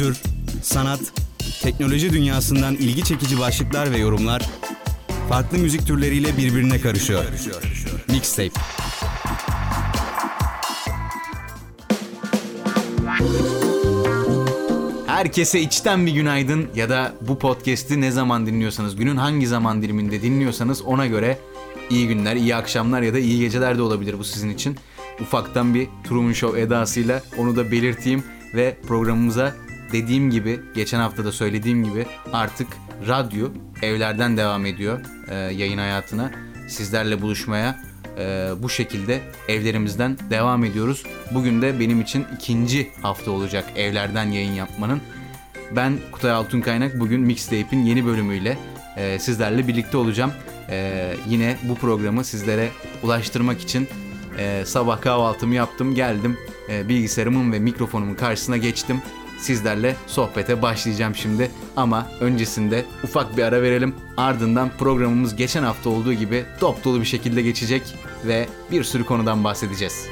kültür, sanat, teknoloji dünyasından ilgi çekici başlıklar ve yorumlar farklı müzik türleriyle birbirine karışıyor. Mixtape. Herkese içten bir günaydın ya da bu podcast'i ne zaman dinliyorsanız, günün hangi zaman diliminde dinliyorsanız ona göre iyi günler, iyi akşamlar ya da iyi geceler de olabilir bu sizin için. Ufaktan bir Truman Show edasıyla onu da belirteyim ve programımıza dediğim gibi, geçen hafta da söylediğim gibi artık radyo evlerden devam ediyor e, yayın hayatına. Sizlerle buluşmaya e, bu şekilde evlerimizden devam ediyoruz. Bugün de benim için ikinci hafta olacak evlerden yayın yapmanın. Ben Kutay Altunkaynak bugün Mixtape'in yeni bölümüyle e, sizlerle birlikte olacağım. E, yine bu programı sizlere ulaştırmak için e, sabah kahvaltımı yaptım, geldim. E, bilgisayarımın ve mikrofonumun karşısına geçtim. Sizlerle sohbete başlayacağım şimdi ama öncesinde ufak bir ara verelim. Ardından programımız geçen hafta olduğu gibi top dolu bir şekilde geçecek ve bir sürü konudan bahsedeceğiz.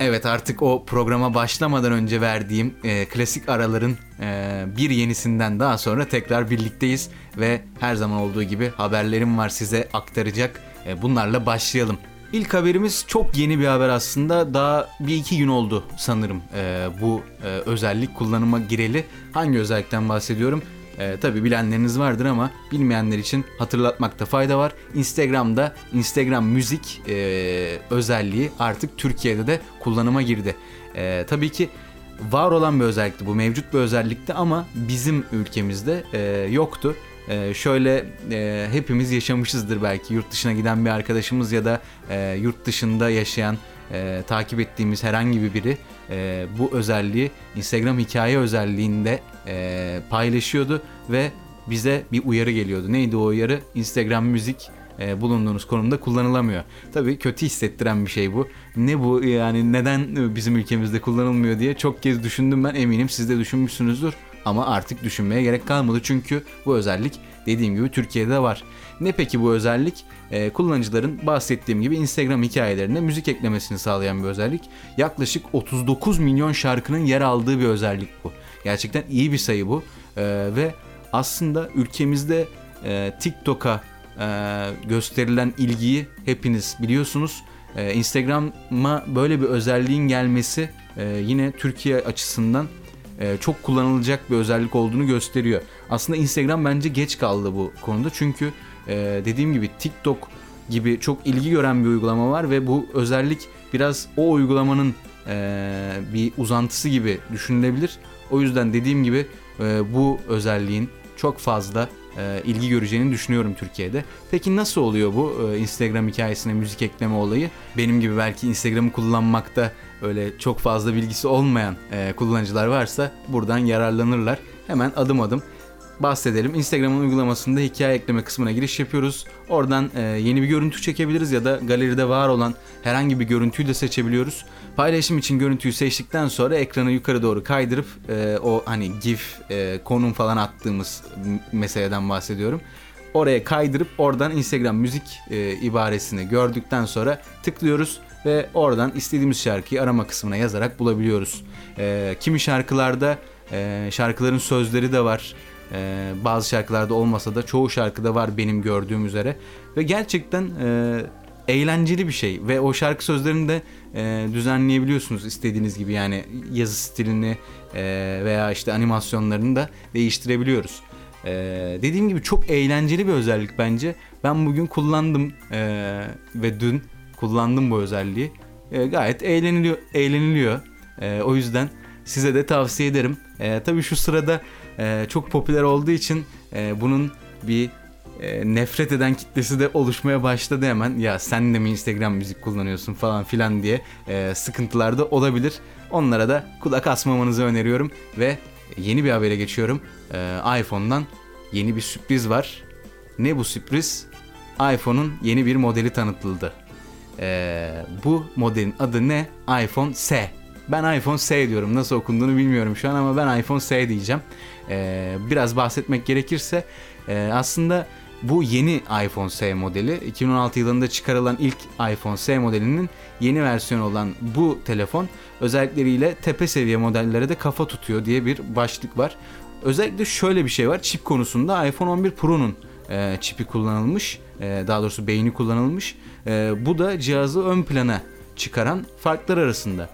Evet artık o programa başlamadan önce verdiğim e, klasik araların e, bir yenisinden daha sonra tekrar birlikteyiz ve her zaman olduğu gibi haberlerim var size aktaracak. E, bunlarla başlayalım. İlk haberimiz çok yeni bir haber aslında. Daha bir iki gün oldu sanırım e, bu e, özellik kullanıma gireli. Hangi özellikten bahsediyorum? E, tabii bilenleriniz vardır ama bilmeyenler için hatırlatmakta fayda var. Instagram'da Instagram müzik e, özelliği artık Türkiye'de de kullanıma girdi. E, tabii ki var olan bir özellikti bu mevcut bir özellikti ama bizim ülkemizde e, yoktu. Ee, şöyle e, hepimiz yaşamışızdır belki yurt dışına giden bir arkadaşımız ya da e, yurt dışında yaşayan e, takip ettiğimiz herhangi bir biri e, bu özelliği Instagram hikaye özelliğinde e, paylaşıyordu ve bize bir uyarı geliyordu. Neydi o uyarı? Instagram müzik e, bulunduğunuz konumda kullanılamıyor. Tabii kötü hissettiren bir şey bu. Ne bu yani neden bizim ülkemizde kullanılmıyor diye çok kez düşündüm ben eminim siz de düşünmüşsünüzdür. Ama artık düşünmeye gerek kalmadı çünkü bu özellik dediğim gibi Türkiye'de var. Ne peki bu özellik? Ee, kullanıcıların bahsettiğim gibi Instagram hikayelerine müzik eklemesini sağlayan bir özellik. Yaklaşık 39 milyon şarkının yer aldığı bir özellik bu. Gerçekten iyi bir sayı bu. Ee, ve aslında ülkemizde e, TikTok'a e, gösterilen ilgiyi hepiniz biliyorsunuz. E, Instagram'a böyle bir özelliğin gelmesi e, yine Türkiye açısından e, çok kullanılacak bir özellik olduğunu gösteriyor. Aslında Instagram bence geç kaldı bu konuda çünkü e, dediğim gibi TikTok gibi çok ilgi gören bir uygulama var ve bu özellik biraz o uygulamanın e, bir uzantısı gibi düşünülebilir. O yüzden dediğim gibi bu özelliğin çok fazla ilgi göreceğini düşünüyorum Türkiye'de. Peki nasıl oluyor bu Instagram hikayesine müzik ekleme olayı? Benim gibi belki Instagram'ı kullanmakta öyle çok fazla bilgisi olmayan e, kullanıcılar varsa buradan yararlanırlar. Hemen adım adım bahsedelim. Instagram'ın uygulamasında hikaye ekleme kısmına giriş yapıyoruz. Oradan e, yeni bir görüntü çekebiliriz ya da galeride var olan herhangi bir görüntüyü de seçebiliyoruz. Paylaşım için görüntüyü seçtikten sonra ekranı yukarı doğru kaydırıp e, o hani GIF, e, konum falan attığımız meseleden bahsediyorum. Oraya kaydırıp oradan Instagram müzik e, ibaresini gördükten sonra tıklıyoruz ve oradan istediğimiz şarkıyı arama kısmına yazarak bulabiliyoruz. E, kimi şarkılarda e, şarkıların sözleri de var. E, bazı şarkılarda olmasa da çoğu şarkıda var benim gördüğüm üzere. Ve gerçekten e, eğlenceli bir şey ve o şarkı sözlerini de e, düzenleyebiliyorsunuz istediğiniz gibi yani yazı stilini e, veya işte animasyonlarını da değiştirebiliyoruz. E, dediğim gibi çok eğlenceli bir özellik bence. Ben bugün kullandım e, ve dün kullandım bu özelliği. E, gayet eğleniliyor, eğleniliyor. E, o yüzden size de tavsiye ederim. E, tabii şu sırada e, çok popüler olduğu için e, bunun bir e, nefret eden kitlesi de oluşmaya başladı hemen. Ya sen de mi Instagram müzik kullanıyorsun falan filan diye e, sıkıntılar da olabilir. Onlara da kulak asmamanızı öneriyorum ve yeni bir habere geçiyorum. E, iPhone'dan yeni bir sürpriz var. Ne bu sürpriz? iPhone'un yeni bir modeli tanıtıldı. E, bu modelin adı ne? iPhone S. Ben iPhone S diyorum. Nasıl okunduğunu bilmiyorum şu an ama ben iPhone S diyeceğim. E, biraz bahsetmek gerekirse e, aslında Bu yeni iPhone S modeli 2016 yılında çıkarılan ilk iPhone S modelinin yeni versiyonu olan bu telefon özellikleriyle tepe seviye modellere de kafa tutuyor diye bir başlık var. Özellikle şöyle bir şey var. Çip konusunda iPhone 11 Pro'nun e, çipi kullanılmış. E, daha doğrusu beyni kullanılmış. E, bu da cihazı ön plana çıkaran farklar arasında.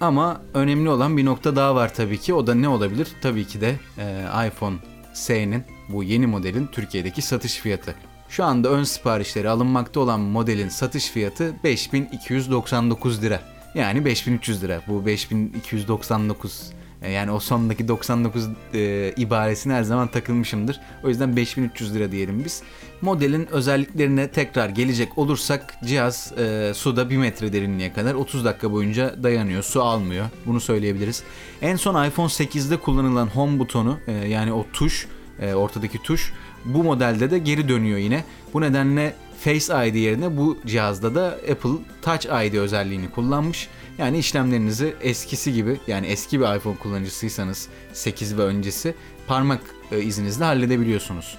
Ama önemli olan bir nokta daha var tabii ki. O da ne olabilir? Tabii ki de e, iPhone S'nin bu yeni modelin Türkiye'deki satış fiyatı. Şu anda ön siparişleri alınmakta olan modelin satış fiyatı 5299 lira. Yani 5300 lira. Bu 5299 e, yani o sondaki 99 e, ibaresine her zaman takılmışımdır. O yüzden 5300 lira diyelim biz. Modelin özelliklerine tekrar gelecek olursak cihaz e, suda 1 metre derinliğe kadar 30 dakika boyunca dayanıyor. Su almıyor. Bunu söyleyebiliriz. En son iPhone 8'de kullanılan home butonu e, yani o tuş e, ortadaki tuş bu modelde de geri dönüyor yine. Bu nedenle Face ID yerine bu cihazda da Apple Touch ID özelliğini kullanmış. Yani işlemlerinizi eskisi gibi yani eski bir iPhone kullanıcısıysanız 8 ve öncesi parmak e, izinizle halledebiliyorsunuz.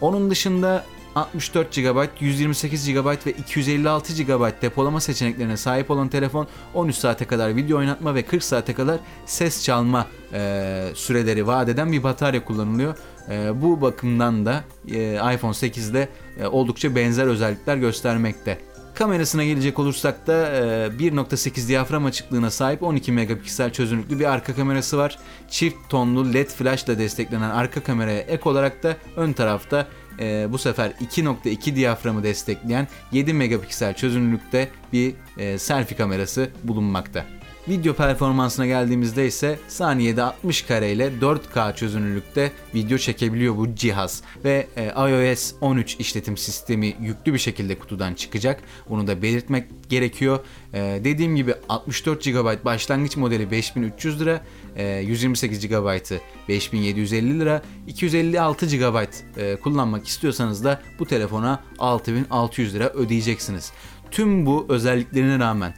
Onun dışında 64 GB, 128 GB ve 256 GB depolama seçeneklerine sahip olan telefon 13 saate kadar video oynatma ve 40 saate kadar ses çalma e, süreleri vaat eden bir batarya kullanılıyor. E, bu bakımdan da e, iPhone 8'de e, oldukça benzer özellikler göstermekte. Kamerasına gelecek olursak da 1.8 diyafram açıklığına sahip 12 megapiksel çözünürlüklü bir arka kamerası var. Çift tonlu LED flash ile desteklenen arka kameraya ek olarak da ön tarafta bu sefer 2.2 diyaframı destekleyen 7 megapiksel çözünürlükte bir selfie kamerası bulunmakta. Video performansına geldiğimizde ise saniyede 60 kare ile 4K çözünürlükte video çekebiliyor bu cihaz ve e, iOS 13 işletim sistemi yüklü bir şekilde kutudan çıkacak. Bunu da belirtmek gerekiyor. E, dediğim gibi 64 GB başlangıç modeli 5300 lira, e, 128 GB'ı 5750 lira, 256 GB e, kullanmak istiyorsanız da bu telefona 6600 lira ödeyeceksiniz. Tüm bu özelliklerine rağmen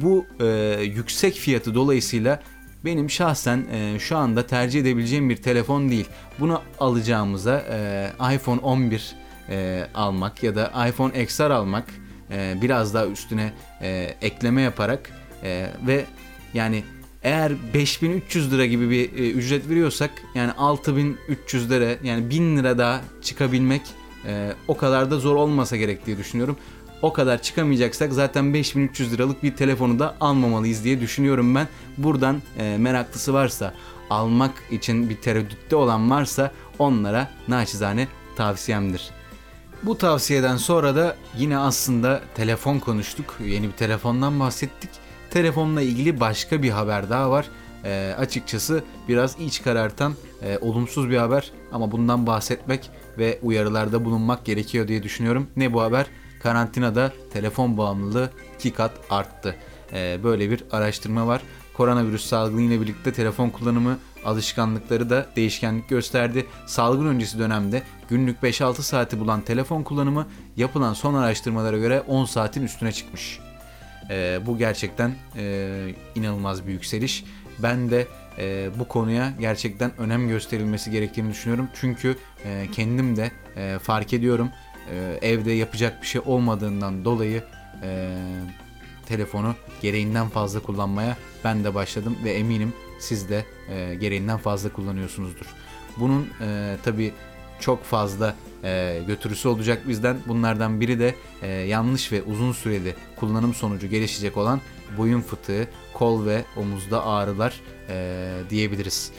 bu e, yüksek fiyatı dolayısıyla benim şahsen e, şu anda tercih edebileceğim bir telefon değil. Bunu alacağımıza e, iPhone 11 e, almak ya da iPhone XR almak e, biraz daha üstüne e, ekleme yaparak e, ve yani eğer 5300 lira gibi bir e, ücret veriyorsak yani 6300 lira yani 1000 lira daha çıkabilmek e, o kadar da zor olmasa gerek diye düşünüyorum o kadar çıkamayacaksak zaten 5300 liralık bir telefonu da almamalıyız diye düşünüyorum ben. Buradan e, meraklısı varsa almak için bir tereddütte olan varsa onlara naçizane tavsiyemdir. Bu tavsiyeden sonra da yine aslında telefon konuştuk. Yeni bir telefondan bahsettik. Telefonla ilgili başka bir haber daha var. E, açıkçası biraz iç karartan e, olumsuz bir haber ama bundan bahsetmek ve uyarılarda bulunmak gerekiyor diye düşünüyorum. Ne bu haber? Karantinada telefon bağımlılığı iki kat arttı. Ee, böyle bir araştırma var. Koronavirüs salgını ile birlikte telefon kullanımı alışkanlıkları da değişkenlik gösterdi. Salgın öncesi dönemde günlük 5-6 saati bulan telefon kullanımı yapılan son araştırmalara göre 10 saatin üstüne çıkmış. Ee, bu gerçekten e, inanılmaz bir yükseliş. Ben de e, bu konuya gerçekten önem gösterilmesi gerektiğini düşünüyorum. Çünkü e, kendim de e, fark ediyorum e, evde yapacak bir şey olmadığından dolayı e, telefonu gereğinden fazla kullanmaya ben de başladım ve eminim siz de e, gereğinden fazla kullanıyorsunuzdur. Bunun e, tabi çok fazla e, götürüsü olacak bizden. Bunlardan biri de e, yanlış ve uzun süreli kullanım sonucu gelişecek olan boyun fıtığı, kol ve omuzda ağrılar e, diyebiliriz.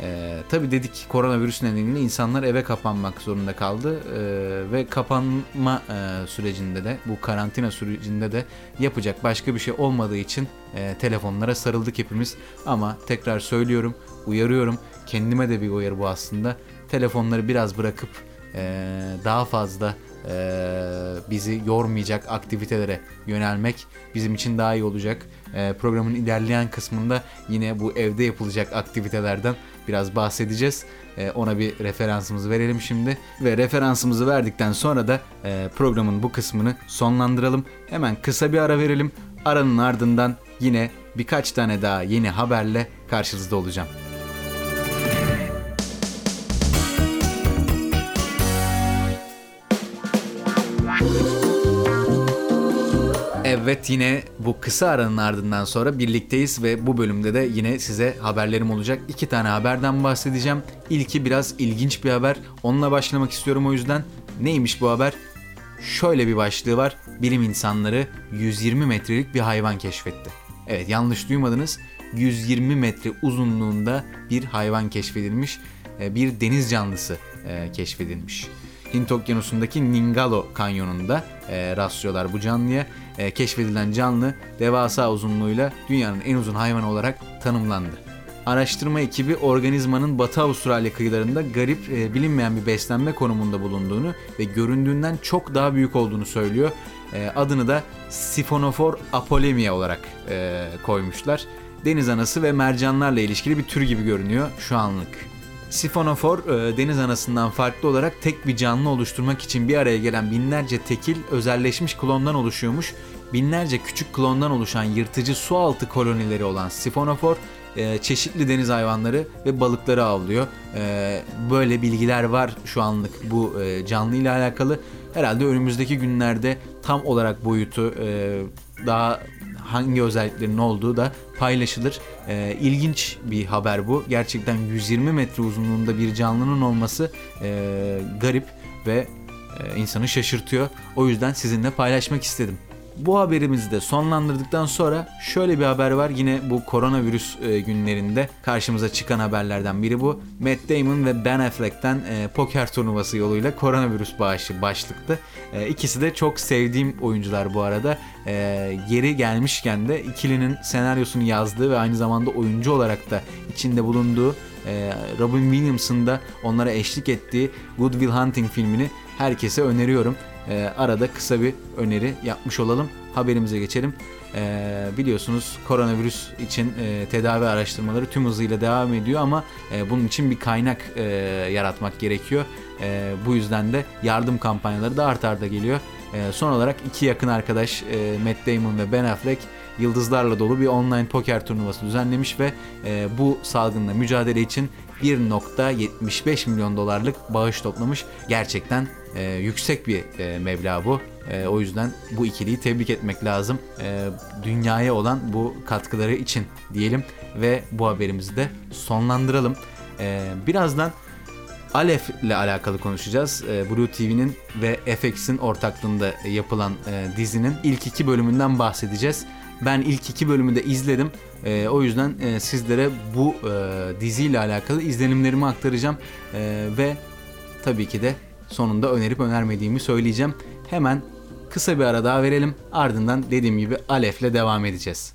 Ee, tabii dedik koronavirüs nedeniyle insanlar eve kapanmak zorunda kaldı. Ee, ve kapanma e, sürecinde de bu karantina sürecinde de yapacak başka bir şey olmadığı için e, telefonlara sarıldık hepimiz. Ama tekrar söylüyorum uyarıyorum. Kendime de bir uyarı bu aslında. Telefonları biraz bırakıp e, daha fazla e, bizi yormayacak aktivitelere yönelmek bizim için daha iyi olacak. E, programın ilerleyen kısmında yine bu evde yapılacak aktivitelerden biraz bahsedeceğiz. E, ona bir referansımızı verelim şimdi ve referansımızı verdikten sonra da e, programın bu kısmını sonlandıralım. Hemen kısa bir ara verelim. Aranın ardından yine birkaç tane daha yeni haberle karşınızda olacağım. Evet yine bu kısa aranın ardından sonra birlikteyiz ve bu bölümde de yine size haberlerim olacak. İki tane haberden bahsedeceğim. İlki biraz ilginç bir haber. Onunla başlamak istiyorum o yüzden. Neymiş bu haber? Şöyle bir başlığı var. Bilim insanları 120 metrelik bir hayvan keşfetti. Evet yanlış duymadınız. 120 metre uzunluğunda bir hayvan keşfedilmiş. E, bir deniz canlısı e, keşfedilmiş. Hint Okyanusu'ndaki Ningalo kanyonunda e, rastlıyorlar bu canlıya. E, keşfedilen canlı devasa uzunluğuyla dünyanın en uzun hayvanı olarak tanımlandı. Araştırma ekibi organizmanın Batı Avustralya kıyılarında garip e, bilinmeyen bir beslenme konumunda bulunduğunu ve göründüğünden çok daha büyük olduğunu söylüyor. E, adını da Siphonophore apolemia olarak e, koymuşlar. Deniz anası ve mercanlarla ilişkili bir tür gibi görünüyor şu anlık. Sifonofor e, deniz anasından farklı olarak tek bir canlı oluşturmak için bir araya gelen binlerce tekil özelleşmiş klondan oluşuyormuş. Binlerce küçük klondan oluşan yırtıcı su altı kolonileri olan sifonofor e, çeşitli deniz hayvanları ve balıkları avlıyor. E, böyle bilgiler var şu anlık bu canlı ile alakalı. Herhalde önümüzdeki günlerde tam olarak boyutu daha hangi özelliklerinin olduğu da paylaşılır. E, ilginç bir haber bu. Gerçekten 120 metre uzunluğunda bir canlının olması e, garip ve e, insanı şaşırtıyor. O yüzden sizinle paylaşmak istedim. Bu haberimizi de sonlandırdıktan sonra şöyle bir haber var. Yine bu koronavirüs e, günlerinde karşımıza çıkan haberlerden biri bu. Matt Damon ve Ben Affleck'ten e, poker turnuvası yoluyla koronavirüs bağışı başlıktı. E, ikisi de çok sevdiğim oyuncular bu arada. E, yeri gelmişken de ikilinin senaryosunu yazdığı ve aynı zamanda oyuncu olarak da içinde bulunduğu e, Robin Williams'ın da onlara eşlik ettiği Good Will Hunting filmini herkese öneriyorum e, arada kısa bir öneri yapmış olalım. Haberimize geçelim. E, biliyorsunuz koronavirüs için e, tedavi araştırmaları tüm hızıyla devam ediyor ama e, bunun için bir kaynak e, yaratmak gerekiyor. E, bu yüzden de yardım kampanyaları da art arda geliyor. E, son olarak iki yakın arkadaş e, Matt Damon ve Ben Affleck yıldızlarla dolu bir online poker turnuvası düzenlemiş ve e, bu salgınla mücadele için 1.75 milyon dolarlık bağış toplamış. Gerçekten e, yüksek bir e, meblağ bu. E, o yüzden bu ikiliyi tebrik etmek lazım. E, dünyaya olan bu katkıları için diyelim ve bu haberimizi de sonlandıralım. E, birazdan Alef ile alakalı konuşacağız. E, Blue TV'nin ve FX'in ortaklığında yapılan e, dizinin ilk iki bölümünden bahsedeceğiz. Ben ilk iki bölümü de izledim. E, o yüzden sizlere bu diziyle alakalı izlenimlerimi aktaracağım. Ve tabii ki de sonunda önerip önermediğimi söyleyeceğim. Hemen kısa bir ara daha verelim. Ardından dediğim gibi Alef'le devam edeceğiz.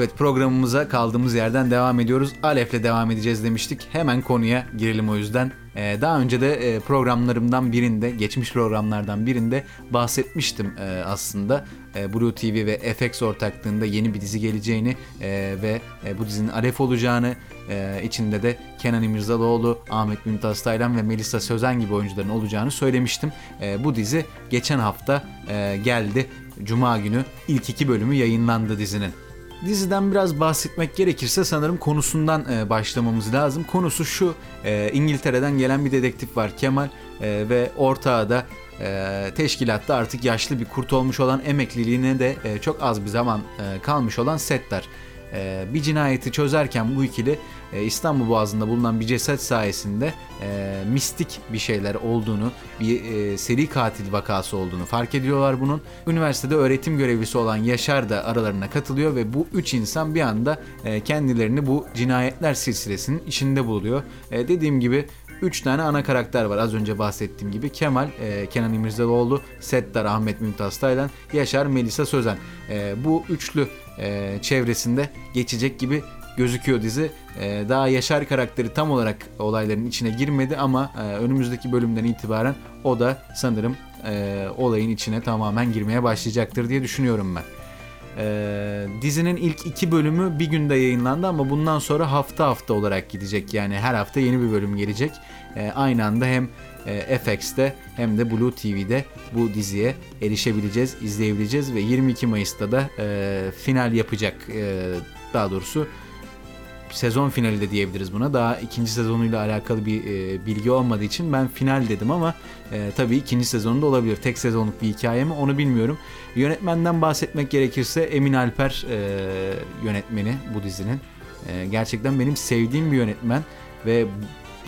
Evet programımıza kaldığımız yerden devam ediyoruz. Alef'le devam edeceğiz demiştik. Hemen konuya girelim o yüzden. Ee, daha önce de e, programlarımdan birinde, geçmiş programlardan birinde bahsetmiştim e, aslında. E, Blue TV ve FX ortaklığında yeni bir dizi geleceğini ve bu dizinin Alef olacağını, içinde de Kenan İmirzalıoğlu, Ahmet Mümtaz Taylan ve Melisa Sözen gibi oyuncuların olacağını söylemiştim. Bu dizi geçen hafta geldi. Cuma günü ilk iki bölümü yayınlandı dizinin. Diziden biraz bahsetmek gerekirse sanırım konusundan e, başlamamız lazım. Konusu şu, e, İngiltere'den gelen bir dedektif var Kemal e, ve ortağı da e, teşkilatta artık yaşlı bir kurt olmuş olan emekliliğine de e, çok az bir zaman e, kalmış olan Settar. E, bir cinayeti çözerken bu ikili e, İstanbul Boğazı'nda bulunan bir ceset sayesinde e, mistik bir şeyler olduğunu, bir e, seri katil vakası olduğunu fark ediyorlar bunun. Üniversitede öğretim görevlisi olan Yaşar da aralarına katılıyor ve bu üç insan bir anda kendilerini bu cinayetler silsilesinin içinde buluyor. Dediğim gibi 3 tane ana karakter var az önce bahsettiğim gibi. Kemal, e, Kenan İmirzalıoğlu, Settar, Ahmet Mümtaz Taylan, Yaşar, Melisa Sözen. E, bu üçlü e, çevresinde geçecek gibi gözüküyor dizi. E, daha Yaşar karakteri tam olarak olayların içine girmedi ama e, önümüzdeki bölümden itibaren o da sanırım e, olayın içine tamamen girmeye başlayacaktır diye düşünüyorum ben. Ee, dizinin ilk iki bölümü bir günde yayınlandı ama bundan sonra hafta hafta olarak gidecek. Yani her hafta yeni bir bölüm gelecek. Ee, aynı anda hem e, FX'te hem de Blue TV'de bu diziye erişebileceğiz, izleyebileceğiz ve 22 Mayıs'ta da e, final yapacak. E, daha doğrusu sezon finali de diyebiliriz buna. Daha ikinci sezonuyla alakalı bir e, bilgi olmadığı için ben final dedim ama e, tabii ikinci sezonunda olabilir. Tek sezonluk bir hikaye mi onu bilmiyorum. Yönetmenden bahsetmek gerekirse Emin Alper e, yönetmeni bu dizinin. E, gerçekten benim sevdiğim bir yönetmen ve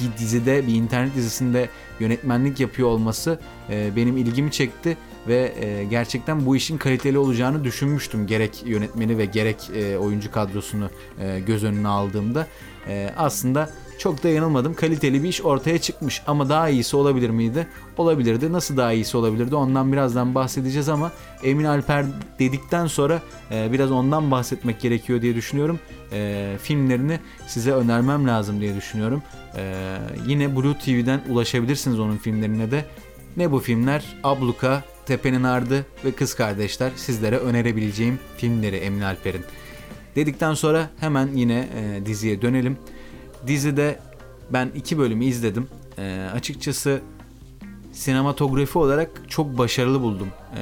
bir dizide, bir internet dizisinde yönetmenlik yapıyor olması e, benim ilgimi çekti ve e, gerçekten bu işin kaliteli olacağını düşünmüştüm gerek yönetmeni ve gerek e, oyuncu kadrosunu e, göz önüne aldığımda. E, aslında çok da yanılmadım. Kaliteli bir iş ortaya çıkmış ama daha iyisi olabilir miydi? Olabilirdi. Nasıl daha iyisi olabilirdi? Ondan birazdan bahsedeceğiz ama Emin Alper dedikten sonra e, biraz ondan bahsetmek gerekiyor diye düşünüyorum. E, filmlerini size önermem lazım diye düşünüyorum. E, yine Blue TV'den ulaşabilirsiniz onun filmlerine de. Ne bu filmler? Abluka, Tepenin Ardı ve Kız Kardeşler sizlere önerebileceğim filmleri Emin Alper'in. Dedikten sonra hemen yine e, diziye dönelim. Dizide ben iki bölümü izledim. E, açıkçası sinematografi olarak çok başarılı buldum e,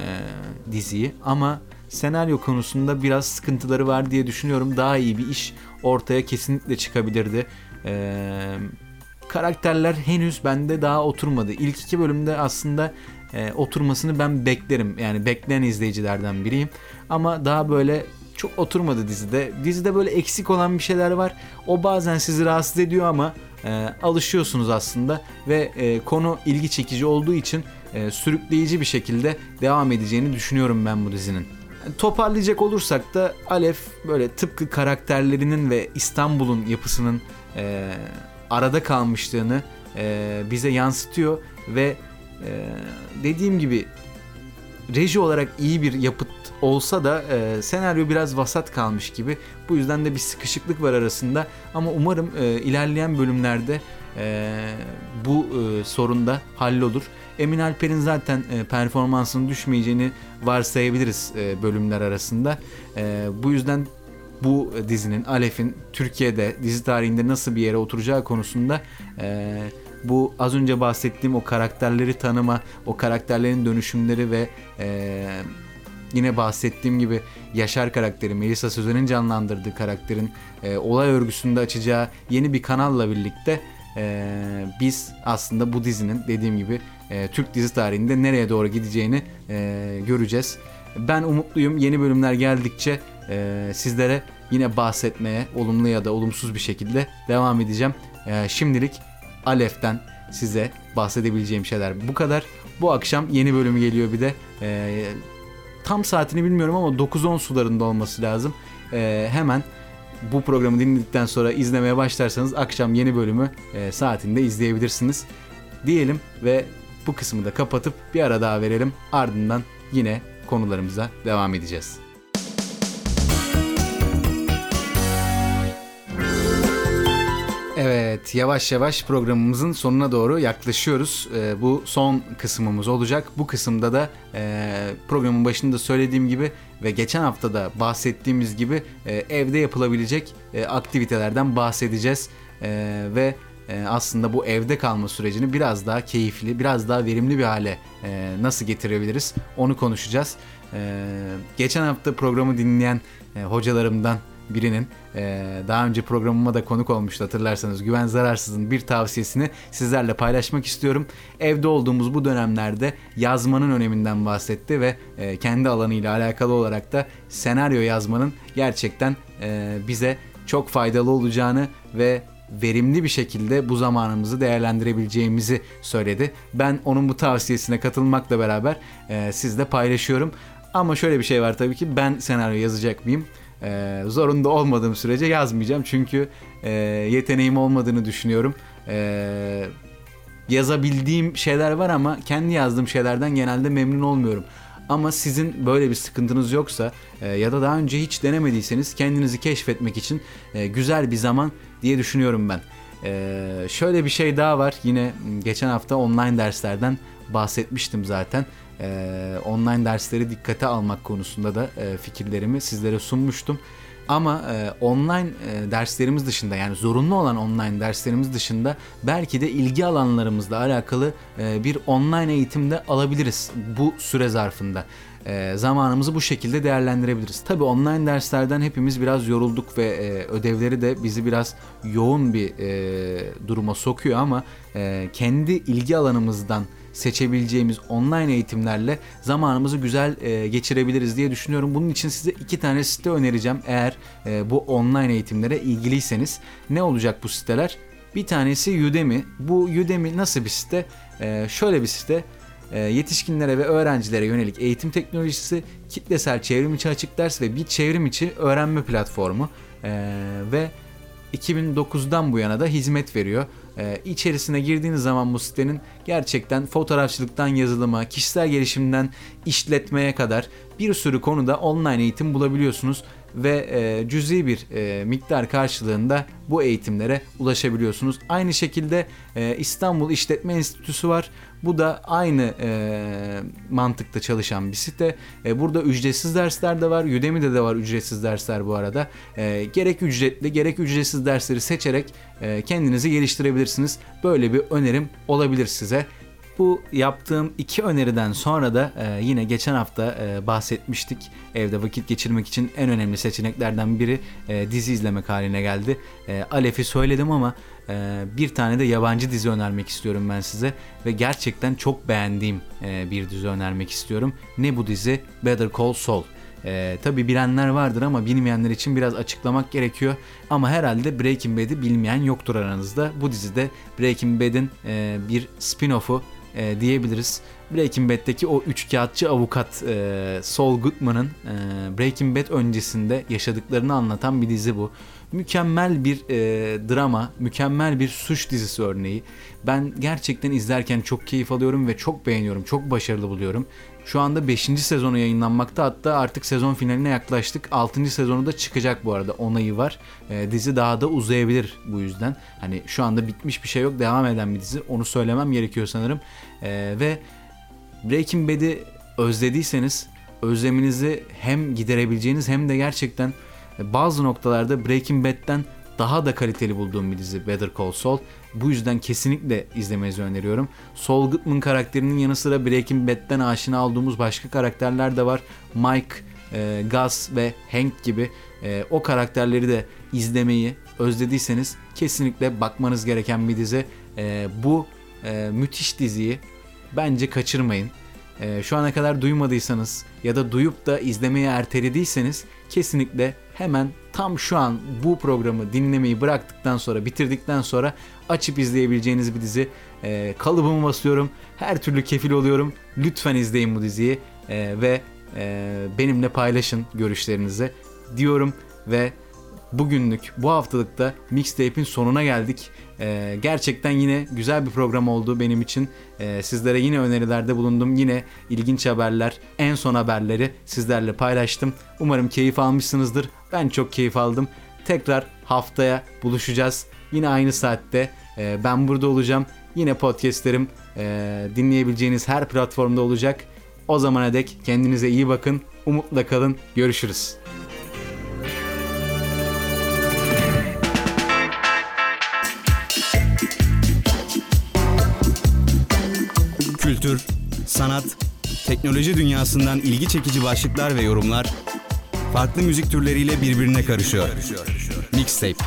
diziyi ama senaryo konusunda biraz sıkıntıları var diye düşünüyorum. Daha iyi bir iş ortaya kesinlikle çıkabilirdi. E, karakterler henüz bende daha oturmadı. İlk iki bölümde aslında e, oturmasını ben beklerim. Yani bekleyen izleyicilerden biriyim. Ama daha böyle çok oturmadı dizide. Dizide böyle eksik olan bir şeyler var. O bazen sizi rahatsız ediyor ama e, alışıyorsunuz aslında ve e, konu ilgi çekici olduğu için e, sürükleyici bir şekilde devam edeceğini düşünüyorum ben bu dizinin. Toparlayacak olursak da Alef böyle tıpkı karakterlerinin ve İstanbul'un yapısının e, arada kalmışlığını e, bize yansıtıyor ve e, dediğim gibi reji olarak iyi bir yapıt olsa da e, senaryo biraz vasat kalmış gibi. Bu yüzden de bir sıkışıklık var arasında. Ama umarım e, ilerleyen bölümlerde e, bu e, sorun da hallolur. Emin Alper'in zaten e, performansının düşmeyeceğini varsayabiliriz e, bölümler arasında. E, bu yüzden bu dizinin Alef'in Türkiye'de dizi tarihinde nasıl bir yere oturacağı konusunda e, bu az önce bahsettiğim o karakterleri tanıma, o karakterlerin dönüşümleri ve e, yine bahsettiğim gibi Yaşar karakteri, Melisa Sözen'in canlandırdığı karakterin e, olay örgüsünde açacağı yeni bir kanalla birlikte e, biz aslında bu dizinin dediğim gibi e, Türk dizi tarihinde nereye doğru gideceğini e, göreceğiz. Ben umutluyum. Yeni bölümler geldikçe e, sizlere yine bahsetmeye olumlu ya da olumsuz bir şekilde devam edeceğim. E, şimdilik Alef'ten size bahsedebileceğim şeyler bu kadar. Bu akşam yeni bölümü geliyor bir de. E, tam saatini bilmiyorum ama 9-10 sularında olması lazım. E, hemen bu programı dinledikten sonra izlemeye başlarsanız akşam yeni bölümü e, saatinde izleyebilirsiniz. Diyelim ve bu kısmı da kapatıp bir ara daha verelim. Ardından yine konularımıza devam edeceğiz. Evet, yavaş yavaş programımızın sonuna doğru yaklaşıyoruz. Ee, bu son kısmımız olacak. Bu kısımda da e, programın başında söylediğim gibi ve geçen hafta da bahsettiğimiz gibi e, evde yapılabilecek e, aktivitelerden bahsedeceğiz. E, ve e, aslında bu evde kalma sürecini biraz daha keyifli, biraz daha verimli bir hale e, nasıl getirebiliriz onu konuşacağız. E, geçen hafta programı dinleyen e, hocalarımdan birinin e, daha önce programıma da konuk olmuştu hatırlarsanız Güven Zararsız'ın bir tavsiyesini sizlerle paylaşmak istiyorum. Evde olduğumuz bu dönemlerde yazmanın öneminden bahsetti ve e, kendi alanıyla alakalı olarak da senaryo yazmanın gerçekten e, bize çok faydalı olacağını ve verimli bir şekilde bu zamanımızı değerlendirebileceğimizi söyledi. Ben onun bu tavsiyesine katılmakla beraber e, sizle paylaşıyorum. Ama şöyle bir şey var tabii ki ben senaryo yazacak mıyım? E, zorunda olmadığım sürece yazmayacağım çünkü e, yeteneğim olmadığını düşünüyorum. E, yazabildiğim şeyler var ama kendi yazdığım şeylerden genelde memnun olmuyorum. Ama sizin böyle bir sıkıntınız yoksa e, ya da daha önce hiç denemediyseniz kendinizi keşfetmek için e, güzel bir zaman diye düşünüyorum ben. E, şöyle bir şey daha var. Yine geçen hafta online derslerden bahsetmiştim zaten. E, online dersleri dikkate almak konusunda da e, fikirlerimi sizlere sunmuştum. Ama e, online e, derslerimiz dışında yani zorunlu olan online derslerimiz dışında belki de ilgi alanlarımızla alakalı e, bir online eğitimde alabiliriz bu süre zarfında. e, zamanımızı bu şekilde değerlendirebiliriz. Tabii online derslerden hepimiz biraz yorulduk ve e, ödevleri de bizi biraz yoğun bir e, duruma sokuyor ama e, kendi ilgi alanımızdan seçebileceğimiz online eğitimlerle zamanımızı güzel e, geçirebiliriz diye düşünüyorum. Bunun için size iki tane site önereceğim eğer e, bu online eğitimlere ilgiliyseniz. Ne olacak bu siteler? Bir tanesi Udemy. Bu Udemy nasıl bir site? E, şöyle bir site. E, yetişkinlere ve öğrencilere yönelik eğitim teknolojisi, kitlesel çevrim içi açık ders ve bir çevrim içi öğrenme platformu. E, ve 2009'dan bu yana da hizmet veriyor. Ee, içerisine girdiğiniz zaman bu sitenin gerçekten fotoğrafçılıktan yazılıma, kişisel gelişimden işletmeye kadar bir sürü konuda online eğitim bulabiliyorsunuz ve e, cüzi bir e, miktar karşılığında bu eğitimlere ulaşabiliyorsunuz. Aynı şekilde e, İstanbul İşletme Enstitüsü var. Bu da aynı e, mantıkta çalışan bir site. E, burada ücretsiz dersler de var. Udemy'de de var ücretsiz dersler bu arada. E, gerek ücretli gerek ücretsiz dersleri seçerek e, kendinizi geliştirebilirsiniz. Böyle bir önerim olabilir size. Bu yaptığım iki öneriden sonra da e, yine geçen hafta e, bahsetmiştik. Evde vakit geçirmek için en önemli seçeneklerden biri e, dizi izlemek haline geldi. E, Alef'i söyledim ama e, bir tane de yabancı dizi önermek istiyorum ben size. Ve gerçekten çok beğendiğim e, bir dizi önermek istiyorum. Ne bu dizi? Better Call Saul. Ee, tabii bilenler vardır ama bilmeyenler için biraz açıklamak gerekiyor. Ama herhalde Breaking Bad'i bilmeyen yoktur aranızda. Bu dizide Breaking Bad'in e, bir spin-off'u e, diyebiliriz. Breaking Bad'deki o üçkağıtçı avukat e, Saul Goodman'ın e, Breaking Bad öncesinde yaşadıklarını anlatan bir dizi bu. Mükemmel bir e, drama, mükemmel bir suç dizisi örneği. Ben gerçekten izlerken çok keyif alıyorum ve çok beğeniyorum, çok başarılı buluyorum. Şu anda 5. sezonu yayınlanmakta hatta artık sezon finaline yaklaştık. 6. sezonu da çıkacak bu arada onayı var. E, dizi daha da uzayabilir bu yüzden. Hani şu anda bitmiş bir şey yok devam eden bir dizi onu söylemem gerekiyor sanırım. E, ve Breaking Bad'i özlediyseniz özleminizi hem giderebileceğiniz hem de gerçekten bazı noktalarda Breaking Bad'den daha da kaliteli bulduğum bir dizi Better Call Saul. Bu yüzden kesinlikle izlemenizi öneriyorum. Saul Goodman karakterinin yanı sıra Breaking Bad'den aşina olduğumuz başka karakterler de var. Mike, e, Gus ve Hank gibi e, o karakterleri de izlemeyi özlediyseniz kesinlikle bakmanız gereken bir dizi. E, bu e, müthiş diziyi bence kaçırmayın. Şu ana kadar duymadıysanız ya da duyup da izlemeye ertelediyseniz kesinlikle hemen tam şu an bu programı dinlemeyi bıraktıktan sonra bitirdikten sonra açıp izleyebileceğiniz bir dizi. E, kalıbımı basıyorum. Her türlü kefil oluyorum. Lütfen izleyin bu diziyi e, ve e, benimle paylaşın görüşlerinizi diyorum ve bugünlük bu haftalıkta mixtape'in sonuna geldik. Ee, gerçekten yine güzel bir program oldu benim için. Ee, sizlere yine önerilerde bulundum. Yine ilginç haberler, en son haberleri sizlerle paylaştım. Umarım keyif almışsınızdır. Ben çok keyif aldım. Tekrar haftaya buluşacağız. Yine aynı saatte e, ben burada olacağım. Yine podcastlerim e, dinleyebileceğiniz her platformda olacak. O zamana dek kendinize iyi bakın. Umutla kalın. Görüşürüz. Kültür, sanat, teknoloji dünyasından ilgi çekici başlıklar ve yorumlar farklı müzik türleriyle birbirine karışıyor. Mixtape.